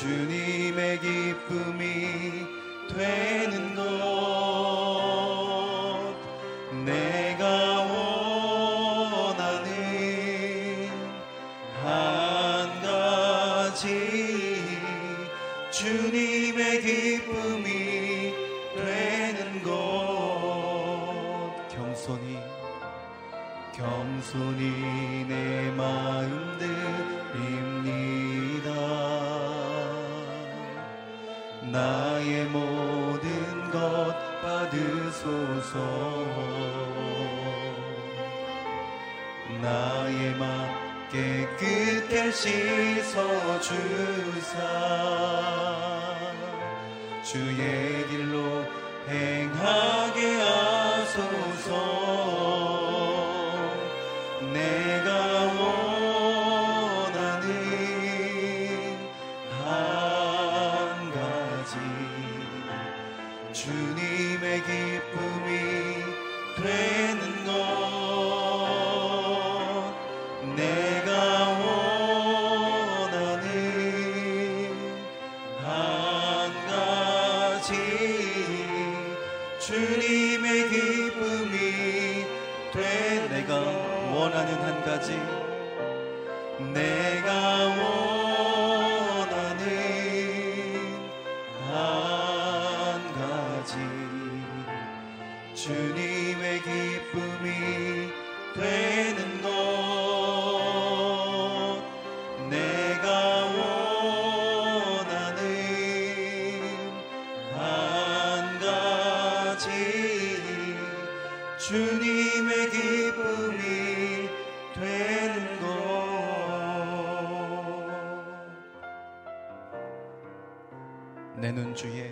주님의 기쁨이 되는 곳 내가 원하는 한 가지 주님의 기쁨이 되는 곳. 겸손히 겸손히. 그때 씻어주사. 주의 길로 행하 내 눈 주에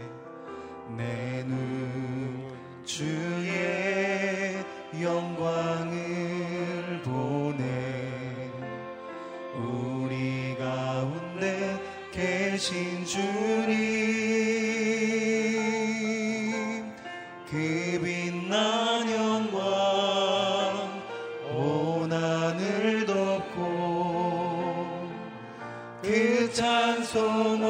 내 눈 주의 영광을 보내. 우리 가운데 계신 주님 그 빛난 영광 온 하늘 덮고 그 찬송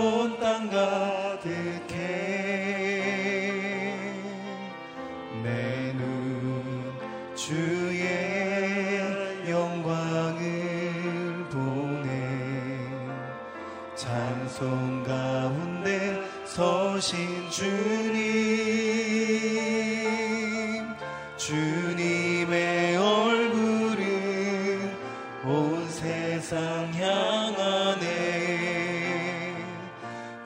온 세상 향하네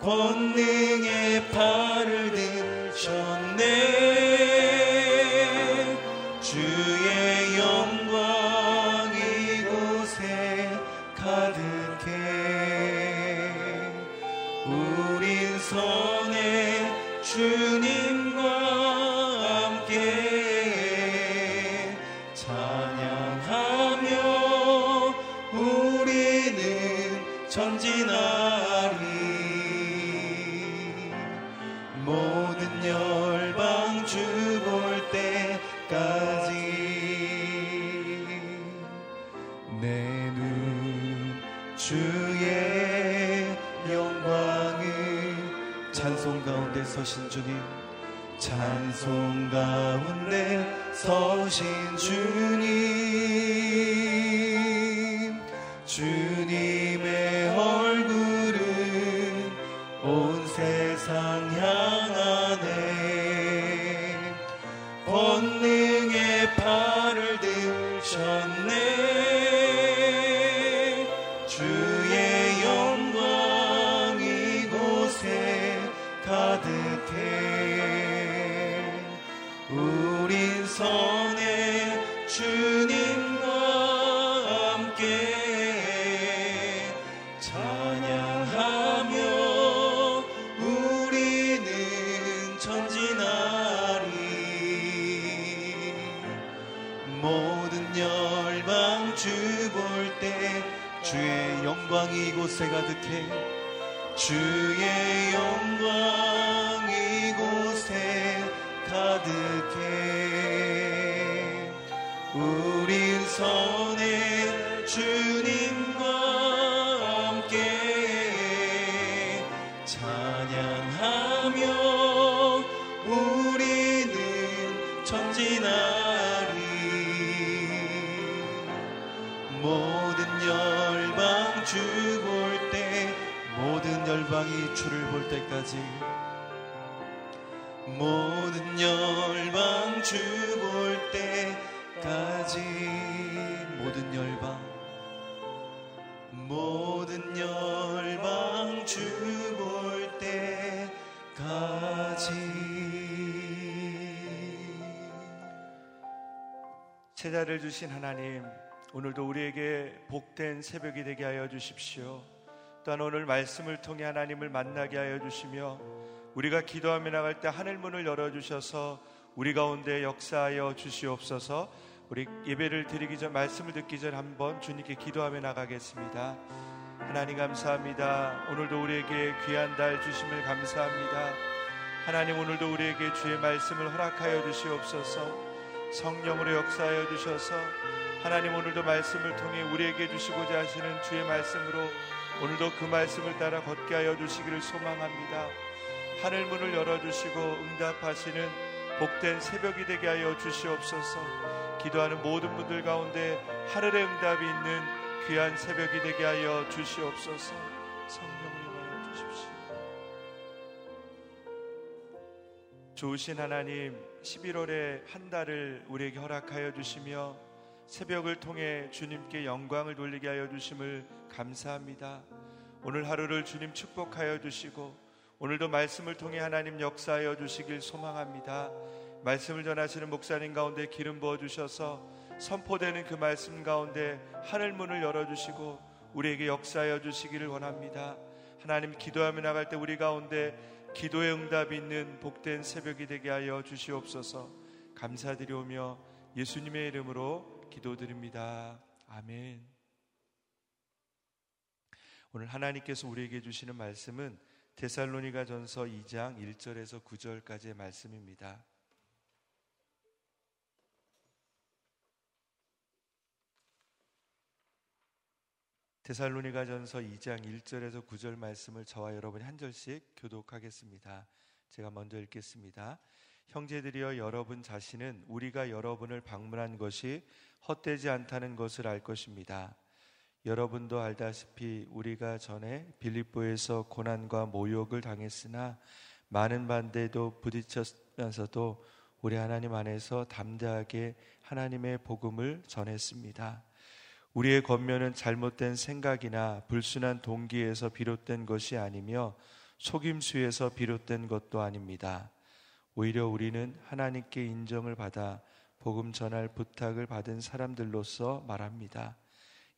권능의 팔을 드셨네. 주님 찬송 가운데 서신 주님 주님의 주의 영광 이곳에 가득해. 우린 선에 주님 주를 볼 때까지 모든 열방 주 볼 때까지 모든 열방 모든 열방 주 볼 때까지 제자를 주신 하나님, 오늘도 우리에게 복된 새벽이 되게 하여 주십시오. 또한 오늘 말씀을 통해 하나님을 만나게 하여 주시며 우리가 기도하며 나갈 때 하늘 문을 열어 주셔서 우리 가운데 역사하여 주시옵소서. 우리 예배를 드리기 전 말씀을 듣기 전 한번 주님께 기도하며 나가겠습니다. 하나님 감사합니다. 오늘도 우리에게 귀한 달 주심을 감사합니다. 하나님 오늘도 우리에게 주의 말씀을 허락하여 주시옵소서. 성령으로 역사하여 주셔서 하나님 오늘도 말씀을 통해 우리에게 주시고자 하시는 주의 말씀으로 오늘도 그 말씀을 따라 걷게 하여 주시기를 소망합니다. 하늘 문을 열어 주시고 응답하시는 복된 새벽이 되게 하여 주시옵소서. 기도하는 모든 분들 가운데 하늘의 응답이 있는 귀한 새벽이 되게 하여 주시옵소서. 성령을 임하여 주십시오. 좋으신 하나님, 11월의 한 달을 우리에게 허락하여 주시며 새벽을 통해 주님께 영광을 돌리게 하여 주심을 감사합니다. 오늘 하루를 주님 축복하여 주시고 오늘도 말씀을 통해 하나님 역사하여 주시길 소망합니다. 말씀을 전하시는 목사님 가운데 기름 부어 주셔서 선포되는 그 말씀 가운데 하늘 문을 열어 주시고 우리에게 역사하여 주시기를 원합니다. 하나님 기도하며 나갈 때 우리 가운데 기도의 응답이 있는 복된 새벽이 되게 하여 주시옵소서. 감사드리오며 예수님의 이름으로 기도드립니다. 아멘. 오늘 하나님께서 우리에게 주시는 말씀은 데살로니가 전서 2장 1절에서 9절까지의 말씀입니다. 데살로니가 전서 2장 1절에서 9절 말씀을 저와 여러분이 한 절씩 교독하겠습니다. 제가 먼저 읽겠습니다. 형제들이여 여러분 자신은 우리가 여러분을 방문한 것이 헛되지 않다는 것을 알 것입니다. 여러분도 알다시피 우리가 전에 빌립보에서 고난과 모욕을 당했으나 많은 반대도 부딪혔면서도 우리 하나님 안에서 담대하게 하나님의 복음을 전했습니다. 우리의 권면은 잘못된 생각이나 불순한 동기에서 비롯된 것이 아니며 속임수에서 비롯된 것도 아닙니다. 오히려 우리는 하나님께 인정을 받아 복음 전할 부탁을 받은 사람들로서 말합니다.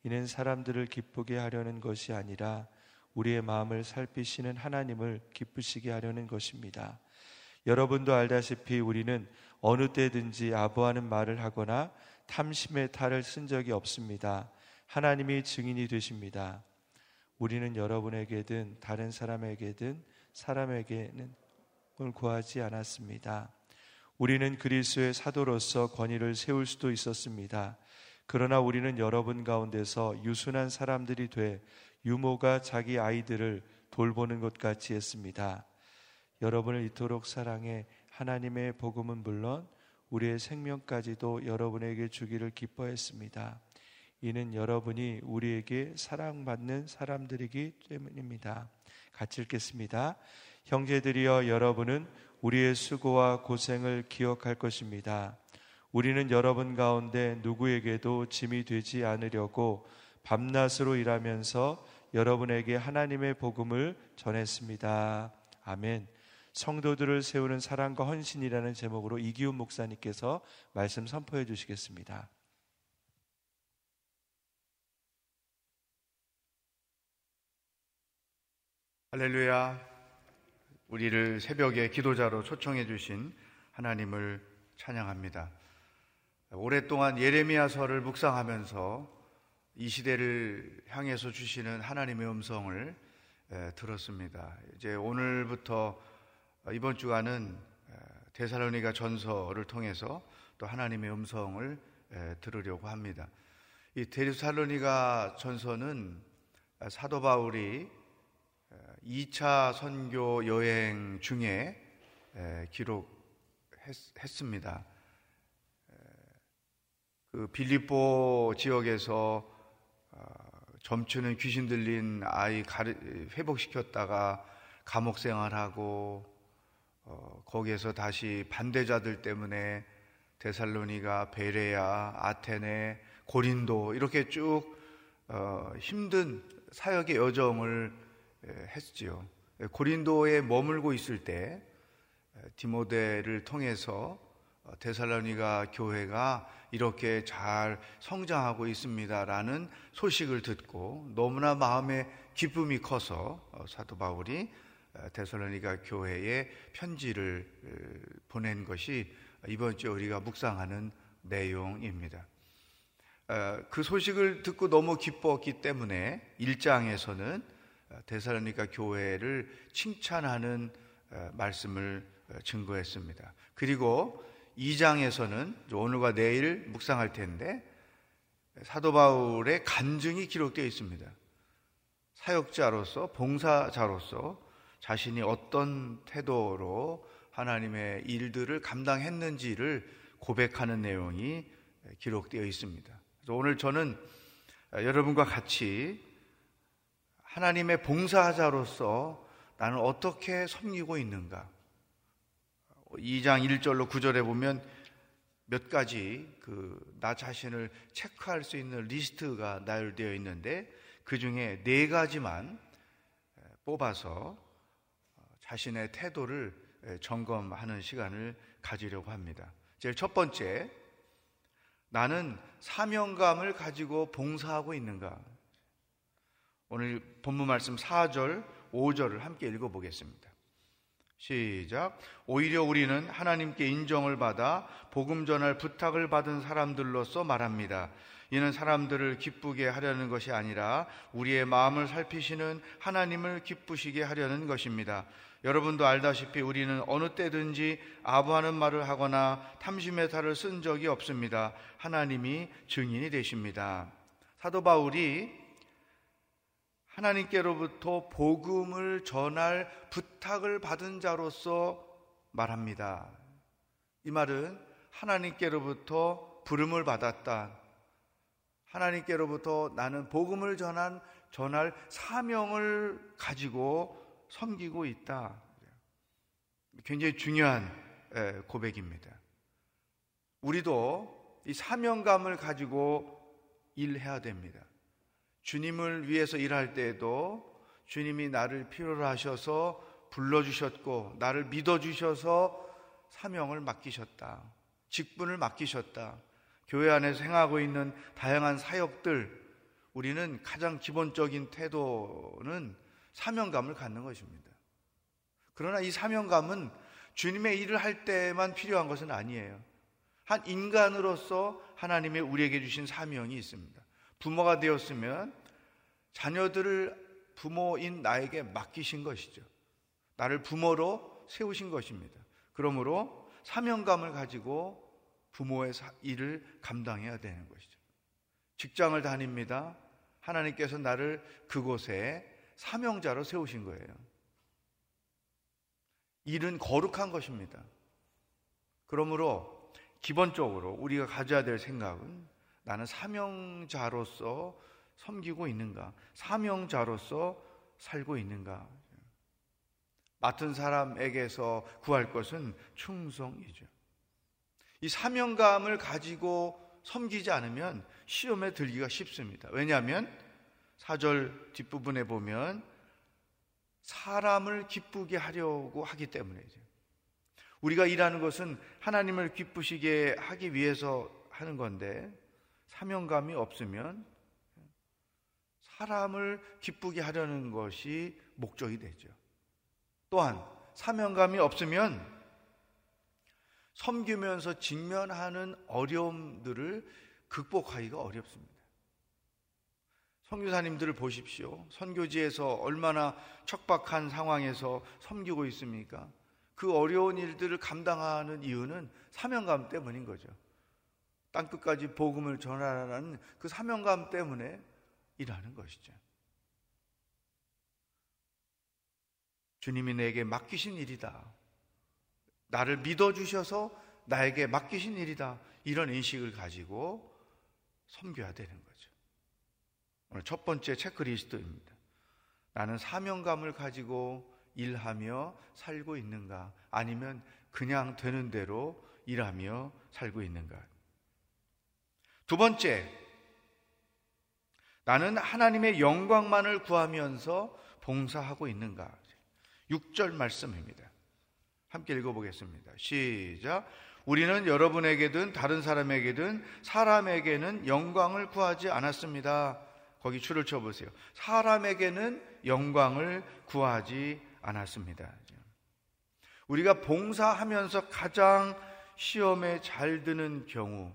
이는 사람들을 기쁘게 하려는 것이 아니라 우리의 마음을 살피시는 하나님을 기쁘시게 하려는 것입니다. 여러분도 알다시피 우리는 어느 때든지 아부하는 말을 하거나 탐심의 탈을 쓴 적이 없습니다. 하나님이 증인이 되십니다. 우리는 여러분에게든 다른 사람에게든 사람에게는 을 구하지 않았습니다. 우리는 그리스도의 사도로서 권위를 세울 수도 있었습니다. 그러나 우리는 여러분 가운데서 유순한 사람들이 돼 유모가 자기 아이들을 돌보는 것 같이 했습니다. 여러분을 이토록 사랑해 하나님의 복음은 물론 우리의 생명까지도 여러분에게 주기를 기뻐했습니다. 이는 여러분이 우리에게 사랑받는 사람들이기 때문입니다. 같이 읽겠습니다. 형제들이여 여러분은 우리의 수고와 고생을 기억할 것입니다. 우리는 여러분 가운데 누구에게도 짐이 되지 않으려고 밤낮으로 일하면서 여러분에게 하나님의 복음을 전했습니다. 아멘. 성도들을 세우는 사랑과 헌신이라는 제목으로 이기훈 목사님께서 말씀 선포해 주시겠습니다. 할렐루야. 우리를 새벽에 기도자로 초청해 주신 하나님을 찬양합니다. 오랫동안 예레미야서를 묵상하면서 이 시대를 향해서 주시는 하나님의 음성을 들었습니다. 이제 오늘부터 이번 주간은 데살로니가 전서를 통해서 또 하나님의 음성을 들으려고 합니다. 이 데살로니가 전서는 사도 바울이 2차 선교 여행 중에 기록했습니다. 그 빌립보 지역에서 어, 점추는 귀신 들린 아이 회복시켰다가 감옥 생활하고 어, 거기에서 다시 반대자들 때문에 데살로니가, 베레아, 아테네, 고린도 이렇게 쭉 어, 힘든 사역의 여정을 했지요. 고린도에 머물고 있을 때 디모데를 통해서 데살로니가 교회가 이렇게 잘 성장하고 있습니다라는 소식을 듣고 너무나 마음에 기쁨이 커서 어, 사도 바울이 데살로니가 교회에 편지를 보낸 것이 이번 주 우리가 묵상하는 내용입니다. 그 소식을 듣고 너무 기뻤기 때문에 1장에서는 데살로니가 교회를 칭찬하는 말씀을 증거했습니다. 그리고 2장에서는 오늘과 내일 묵상할 텐데 사도 바울의 간증이 기록되어 있습니다. 사역자로서 봉사자로서 자신이 어떤 태도로 하나님의 일들을 감당했는지를 고백하는 내용이 기록되어 있습니다. 오늘 저는 여러분과 같이 하나님의 봉사자로서 나는 어떻게 섬기고 있는가? 2장 1절로 9절에 보면 몇 가지 그 나 자신을 체크할 수 있는 리스트가 나열되어 있는데 그 중에 네 가지만 뽑아서 자신의 태도를 점검하는 시간을 가지려고 합니다. 제일 첫 번째, 나는 사명감을 가지고 봉사하고 있는가? 오늘 본문 말씀 4절, 5절을 함께 읽어보겠습니다. 시작. 오히려 우리는 하나님께 인정을 받아 복음 전할 부탁을 받은 사람들로서 말합니다. 이는 사람들을 기쁘게 하려는 것이 아니라 우리의 마음을 살피시는 하나님을 기쁘시게 하려는 것입니다. 여러분도 알다시피 우리는 어느 때든지 아부하는 말을 하거나 탐심의 탈을 쓴 적이 없습니다. 하나님이 증인이 되십니다. 사도 바울이 하나님께로부터 복음을 전할 부탁을 받은 자로서 말합니다. 이 말은 하나님께로부터 부름을 받았다. 하나님께로부터 나는 복음을 전한 전할 사명을 가지고 섬기고 있다. 굉장히 중요한 고백입니다. 우리도 이 사명감을 가지고 일해야 됩니다. 주님을 위해서 일할 때에도 주님이 나를 필요로 하셔서 불러주셨고, 나를 믿어주셔서 사명을 맡기셨다. 직분을 맡기셨다. 교회 안에서 행하고 있는 다양한 사역들, 우리는 가장 기본적인 태도는 사명감을 갖는 것입니다. 그러나 이 사명감은 주님의 일을 할 때만 필요한 것은 아니에요. 한 인간으로서 하나님의 우리에게 주신 사명이 있습니다. 부모가 되었으면 자녀들을 부모인 나에게 맡기신 것이죠. 나를 부모로 세우신 것입니다. 그러므로 사명감을 가지고 부모의 일을 감당해야 되는 것이죠. 직장을 다닙니다. 하나님께서 나를 그곳에 사명자로 세우신 거예요. 일은 거룩한 것입니다. 그러므로 기본적으로 우리가 가져야 될 생각은 나는 사명자로서 섬기고 있는가? 사명자로서 살고 있는가? 맡은 사람에게서 구할 것은 충성이죠. 이 사명감을 가지고 섬기지 않으면 시험에 들기가 쉽습니다. 왜냐하면 사절 뒷부분에 보면 사람을 기쁘게 하려고 하기 때문이죠. 우리가 일하는 것은 하나님을 기쁘시게 하기 위해서 하는 건데 사명감이 없으면 사람을 기쁘게 하려는 것이 목적이 되죠. 또한 사명감이 없으면 섬기면서 직면하는 어려움들을 극복하기가 어렵습니다. 선교사님들을 보십시오. 선교지에서 얼마나 척박한 상황에서 섬기고 있습니까? 그 어려운 일들을 감당하는 이유는 사명감 때문인 거죠. 땅끝까지 복음을 전하라는 그 사명감 때문에 일하는 것이죠. 주님이 내게 맡기신 일이다. 나를 믿어주셔서 나에게 맡기신 일이다. 이런 인식을 가지고 섬겨야 되는 거죠. 오늘 첫 번째 체크리스트입니다. 나는 사명감을 가지고 일하며 살고 있는가? 아니면 그냥 되는 대로 일하며 살고 있는가? 두 번째, 나는 하나님의 영광만을 구하면서 봉사하고 있는가? 6절 말씀입니다. 함께 읽어보겠습니다. 시작. 우리는 여러분에게든 다른 사람에게든 사람에게는 영광을 구하지 않았습니다. 거기 줄을 쳐보세요. 사람에게는 영광을 구하지 않았습니다. 우리가 봉사하면서 가장 시험에 잘 드는 경우,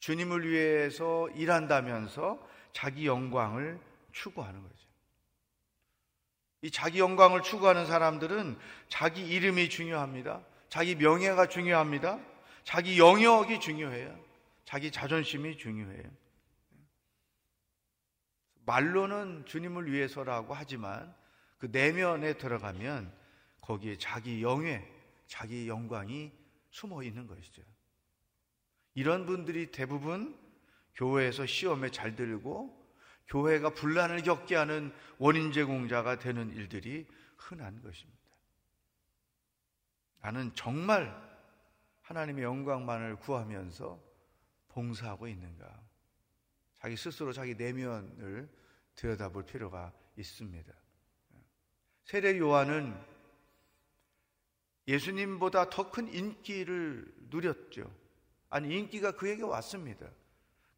주님을 위해서 일한다면서 자기 영광을 추구하는 거죠. 이 자기 영광을 추구하는 사람들은 자기 이름이 중요합니다. 자기 명예가 중요합니다. 자기 영역이 중요해요. 자기 자존심이 중요해요. 말로는 주님을 위해서라고 하지만 그 내면에 들어가면 거기에 자기 영예, 자기 영광이 숨어 있는 것이죠. 이런 분들이 대부분 교회에서 시험에 잘 들고 교회가 분란을 겪게 하는 원인 제공자가 되는 일들이 흔한 것입니다. 나는 정말 하나님의 영광만을 구하면서 봉사하고 있는가? 자기 스스로 자기 내면을 들여다볼 필요가 있습니다. 세례 요한은 예수님보다 더 큰 인기를 누렸죠. 아니, 인기가 그에게 왔습니다.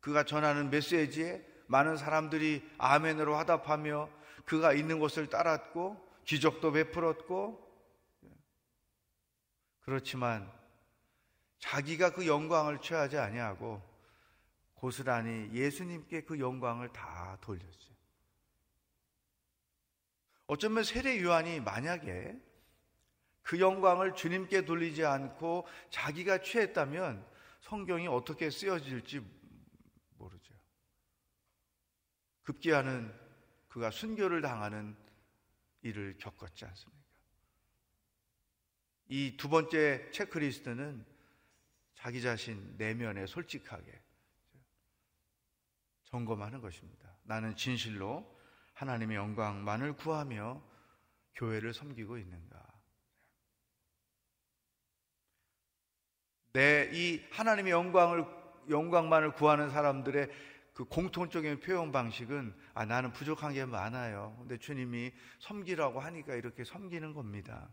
그가 전하는 메시지에 많은 사람들이 아멘으로 화답하며 그가 있는 곳을 따랐고 기적도 베풀었고 그렇지만 자기가 그 영광을 취하지 아니하고 고스란히 예수님께 그 영광을 다 돌렸어요. 어쩌면 세례 요한이 만약에 그 영광을 주님께 돌리지 않고 자기가 취했다면 성경이 어떻게 쓰여질지 모르죠. 급기야는 그가 순교를 당하는 일을 겪었지 않습니까? 이 두 번째 체크리스트는 자기 자신 내면에 솔직하게 점검하는 것입니다. 나는 진실로 하나님의 영광만을 구하며 교회를 섬기고 있는가? 내 이 하나님의 영광을 영광만을 구하는 사람들의 그 공통적인 표현 방식은 아 나는 부족한 게 많아요. 근데 주님이 섬기라고 하니까 이렇게 섬기는 겁니다.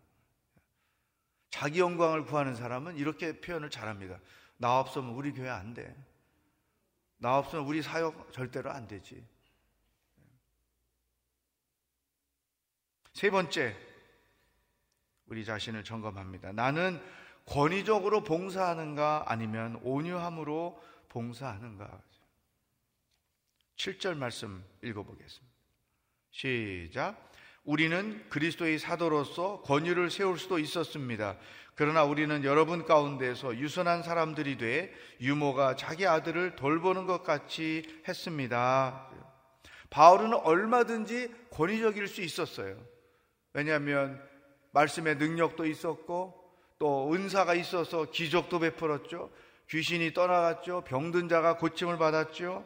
자기 영광을 구하는 사람은 이렇게 표현을 잘합니다. 나 없으면 우리 교회 안 돼. 나 없으면 우리 사역 절대로 안 되지. 세 번째, 우리 자신을 점검합니다. 나는 권위적으로 봉사하는가 아니면 온유함으로 봉사하는가? 7절 말씀 읽어보겠습니다. 시작. 우리는 그리스도의 사도로서 권위를 세울 수도 있었습니다. 그러나 우리는 여러분 가운데서 유선한 사람들이 돼 유모가 자기 아들을 돌보는 것 같이 했습니다. 바울은 얼마든지 권위적일 수 있었어요. 왜냐하면 말씀의 능력도 있었고 또 은사가 있어서 기적도 베풀었죠. 귀신이 떠나갔죠. 병든 자가 고침을 받았죠.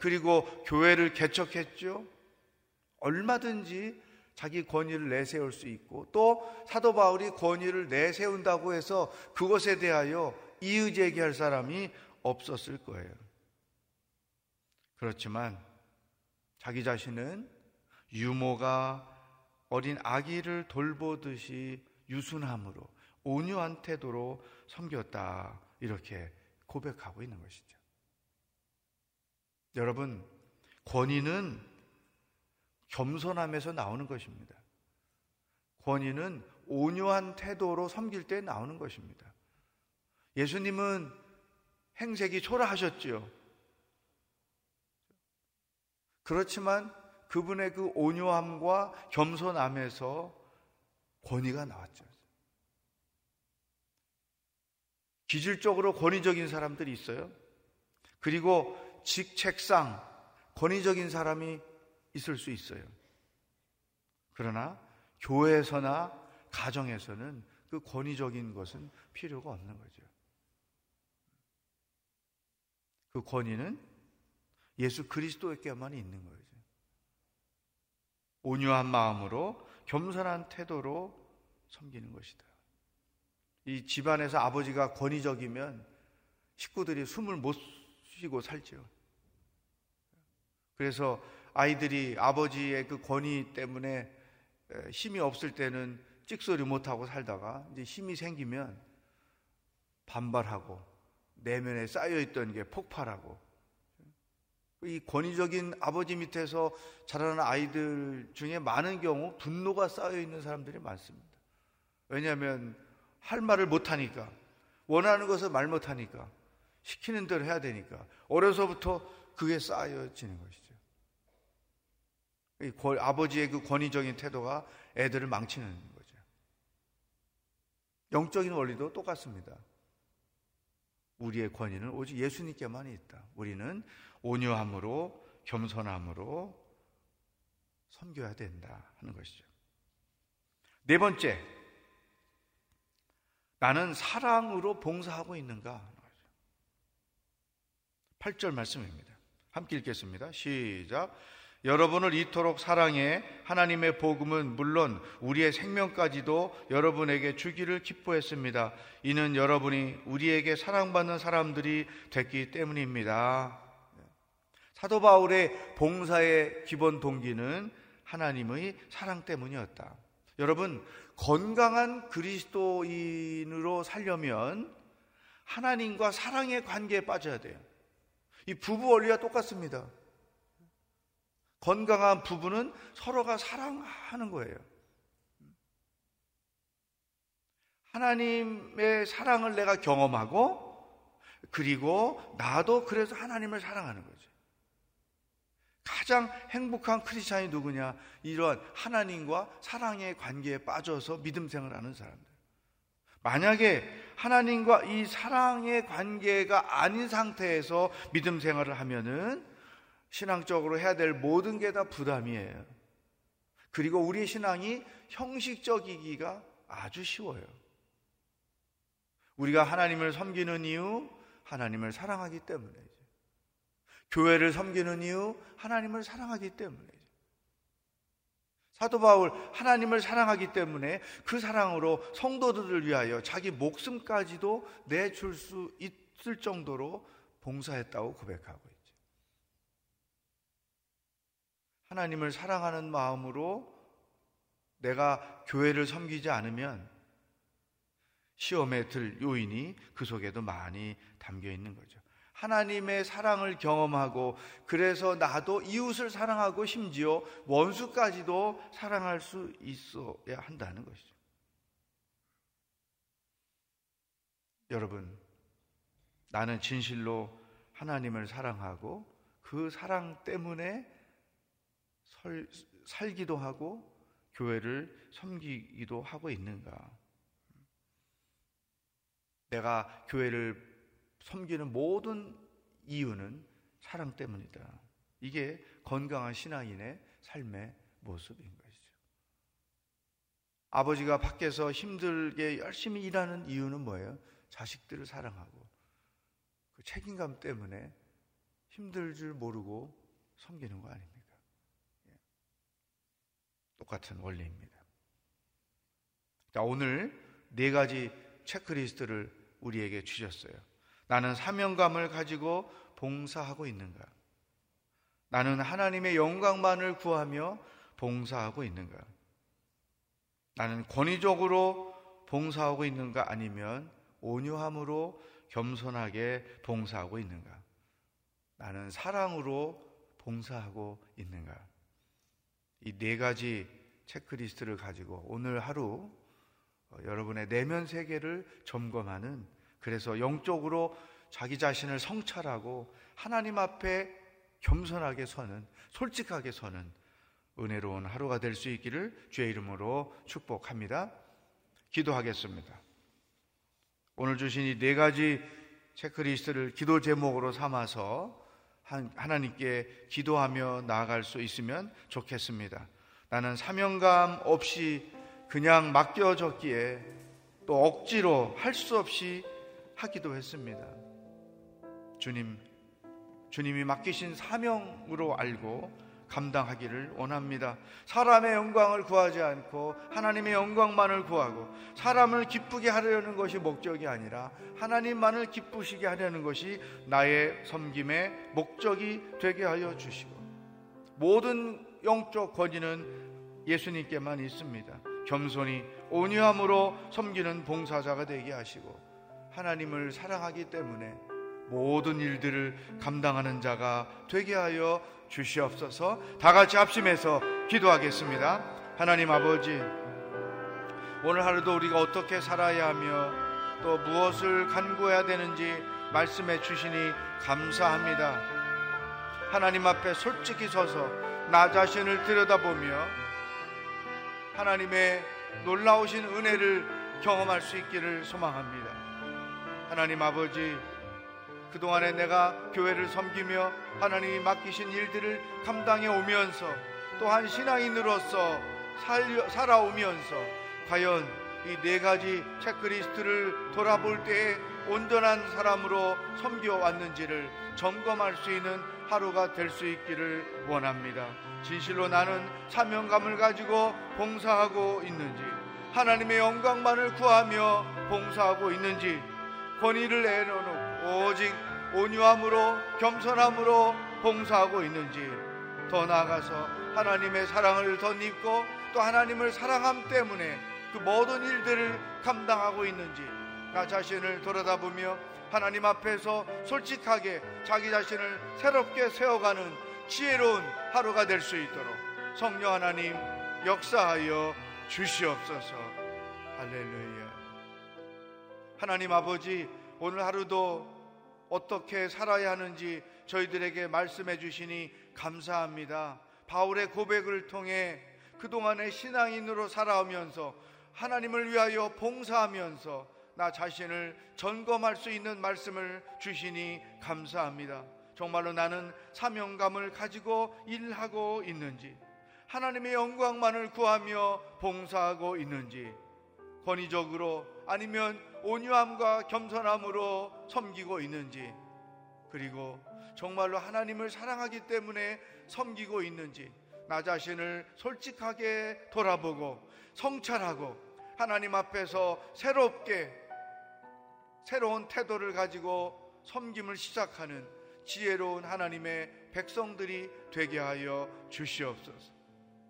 그리고 교회를 개척했죠. 얼마든지 자기 권위를 내세울 수 있고 또 사도 바울이 권위를 내세운다고 해서 그것에 대하여 이의 제기할 사람이 없었을 거예요. 그렇지만 자기 자신은 유모가 어린 아기를 돌보듯이 유순함으로 온유한 태도로 섬겼다. 이렇게 고백하고 있는 것이죠. 여러분, 권위는 겸손함에서 나오는 것입니다. 권위는 온유한 태도로 섬길 때 나오는 것입니다. 예수님은 행색이 초라하셨지요. 그렇지만 그분의 그 온유함과 겸손함에서 권위가 나왔죠. 기질적으로 권위적인 사람들이 있어요. 그리고 직책상 권위적인 사람이 있을 수 있어요. 그러나 교회에서나 가정에서는 그 권위적인 것은 필요가 없는 거죠. 그 권위는 예수 그리스도에게만 있는 거죠. 온유한 마음으로 겸손한 태도로 섬기는 것이다. 이 집안에서 아버지가 권위적이면 식구들이 숨을 못 쉬고 살죠. 그래서 아이들이 아버지의 그 권위 때문에 힘이 없을 때는 찍소리 못하고 살다가 이제 힘이 생기면 반발하고 내면에 쌓여있던 게 폭발하고 이 권위적인 아버지 밑에서 자라는 아이들 중에 많은 경우 분노가 쌓여있는 사람들이 많습니다. 왜냐하면 할 말을 못하니까 원하는 것을 말 못하니까 시키는 대로 해야 되니까 어려서부터 그게 쌓여지는 것이죠. 아버지의 그 권위적인 태도가 애들을 망치는 거죠. 영적인 원리도 똑같습니다. 우리의 권위는 오직 예수님께만 있다. 우리는 온유함으로 겸손함으로 섬겨야 된다 하는 것이죠. 네 번째, 나는 사랑으로 봉사하고 있는가? 8절 말씀입니다. 함께 읽겠습니다. 시작. 여러분을 이토록 사랑해 하나님의 복음은 물론 우리의 생명까지도 여러분에게 주기를 기뻐했습니다. 이는 여러분이 우리에게 사랑받는 사람들이 됐기 때문입니다. 사도 바울의 봉사의 기본 동기는 하나님의 사랑 때문이었다. 여러분, 건강한 그리스도인으로 살려면 하나님과 사랑의 관계에 빠져야 돼요. 이 부부 원리와 똑같습니다. 건강한 부부는 서로가 사랑하는 거예요. 하나님의 사랑을 내가 경험하고 그리고 나도 그래서 하나님을 사랑하는 거죠. 가장 행복한 크리스찬이 누구냐? 이런 하나님과 사랑의 관계에 빠져서 믿음 생활하는 사람들. 만약에 하나님과 이 사랑의 관계가 아닌 상태에서 믿음 생활을 하면은 신앙적으로 해야 될 모든 게 다 부담이에요. 그리고 우리의 신앙이 형식적이기가 아주 쉬워요. 우리가 하나님을 섬기는 이유, 하나님을 사랑하기 때문에. 교회를 섬기는 이유 하나님을 사랑하기 때문에 사도 바울 하나님을 사랑하기 때문에 그 사랑으로 성도들을 위하여 자기 목숨까지도 내줄 수 있을 정도로 봉사했다고 고백하고 있죠. 하나님을 사랑하는 마음으로 내가 교회를 섬기지 않으면 시험에 들 요인이 그 속에도 많이 담겨 있는 거죠. 하나님의 사랑을 경험하고 그래서 나도 이웃을 사랑하고 심지어 원수까지도 사랑할 수 있어야 한다는 것이죠. 여러분, 나는 진실로 하나님을 사랑하고 그 사랑 때문에 설, 살기도 하고 교회를 섬기기도 하고 있는가? 내가 교회를 섬기는 모든 이유는 사랑 때문이다. 이게 건강한 신앙인의 삶의 모습인 것이죠. 아버지가 밖에서 힘들게 열심히 일하는 이유는 뭐예요? 자식들을 사랑하고 그 책임감 때문에 힘들 줄 모르고 섬기는 거 아닙니까? 예. 똑같은 원리입니다. 자, 오늘 네 가지 체크리스트를 우리에게 주셨어요. 나는 사명감을 가지고 봉사하고 있는가? 나는 하나님의 영광만을 구하며 봉사하고 있는가? 나는 권위적으로 봉사하고 있는가 아니면 온유함으로 겸손하게 봉사하고 있는가? 나는 사랑으로 봉사하고 있는가? 이 네 가지 체크리스트를 가지고 오늘 하루 어, 여러분의 내면 세계를 점검하는 그래서 영적으로 자기 자신을 성찰하고 하나님 앞에 겸손하게 서는 솔직하게 서는 은혜로운 하루가 될 수 있기를 주의 이름으로 축복합니다. 기도하겠습니다. 오늘 주신 이 네 가지 체크리스트를 기도 제목으로 삼아서 하나님께 기도하며 나아갈 수 있으면 좋겠습니다. 나는 사명감 없이 그냥 맡겨졌기에 또 억지로 할 수 없이 하기도 했습니다. 주님, 주님이 맡기신 사명으로 알고 감당하기를 원합니다. 사람의 영광을 구하지 않고 하나님의 영광만을 구하고 사람을 기쁘게 하려는 것이 목적이 아니라 하나님만을 기쁘시게 하려는 것이 나의 섬김의 목적이 되게 하여 주시고 모든 영적 권위는 예수님께만 있습니다. 겸손히 온유함으로 섬기는 봉사자가 되게 하시고 하나님을 사랑하기 때문에 모든 일들을 감당하는 자가 되게 하여 주시옵소서 다 같이 합심해서 기도하겠습니다. 하나님 아버지, 오늘 하루도 우리가 어떻게 살아야 하며 또 무엇을 간구해야 되는지 말씀해 주시니 감사합니다. 하나님 앞에 솔직히 서서 나 자신을 들여다보며 하나님의 놀라우신 은혜를 경험할 수 있기를 소망합니다. 하나님 아버지, 그동안에 내가 교회를 섬기며 하나님이 맡기신 일들을 감당해 오면서 또한 신앙인으로서 살려, 살아오면서 과연 이 네 가지 체크리스트를 돌아볼 때에 온전한 사람으로 섬겨왔는지를 점검할 수 있는 하루가 될 수 있기를 원합니다. 진실로 나는 사명감을 가지고 봉사하고 있는지, 하나님의 영광만을 구하며 봉사하고 있는지, 권위를 내려놓고 오직 온유함으로 겸손함으로 봉사하고 있는지 더 나아가서 하나님의 사랑을 덧입고 또 하나님을 사랑함 때문에 그 모든 일들을 감당하고 있는지 나 자신을 돌아다보며 하나님 앞에서 솔직하게 자기 자신을 새롭게 세워가는 지혜로운 하루가 될 수 있도록 성령 하나님 역사하여 주시옵소서. 할렐루야 하나님 아버지 오늘 하루도 어떻게 살아야 하는지 저희들에게 말씀해 주시니 감사합니다. 바울의 고백을 통해 그동안의 신앙인으로 살아오면서 하나님을 위하여 봉사하면서 나 자신을 점검할 수 있는 말씀을 주시니 감사합니다. 정말로 나는 사명감을 가지고 일하고 있는지, 하나님의 영광만을 구하며 봉사하고 있는지, 권위적으로 아니면 온유함과 겸손함으로 섬기고 있는지 그리고 정말로 하나님을 사랑하기 때문에 섬기고 있는지 나 자신을 솔직하게 돌아보고 성찰하고 하나님 앞에서 새롭게 새로운 태도를 가지고 섬김을 시작하는 지혜로운 하나님의 백성들이 되게 하여 주시옵소서.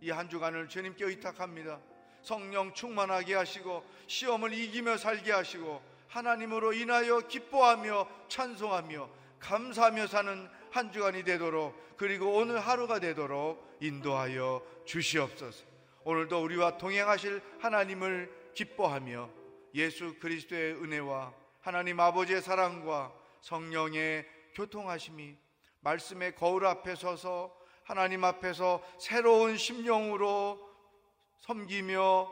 이 한 주간을 주님께 의탁합니다. 성령 충만하게 하시고 시험을 이기며 살게 하시고 하나님으로 인하여 기뻐하며 찬송하며 감사하며 사는 한 주간이 되도록 그리고 오늘 하루가 되도록 인도하여 주시옵소서. 오늘도 우리와 동행하실 하나님을 기뻐하며 예수 그리스도의 은혜와 하나님 아버지의 사랑과 성령의 교통하심이 말씀의 거울 앞에 서서 하나님 앞에서 새로운 심령으로 섬기며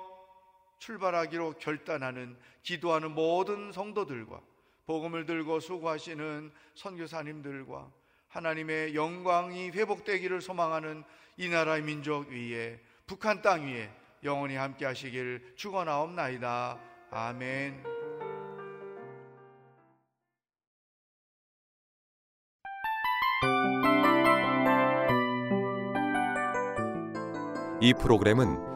출발하기로 결단하는 기도하는 모든 성도들과 복음을 들고 수고하시는 선교사님들과 하나님의 영광이 회복되기를 소망하는 이 나라의 민족 위에 북한 땅 위에 영원히 함께 하시길 축원하옵나이다. 아멘. 이 프로그램은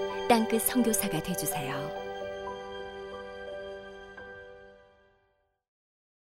땅끝 선교사가 되주세요.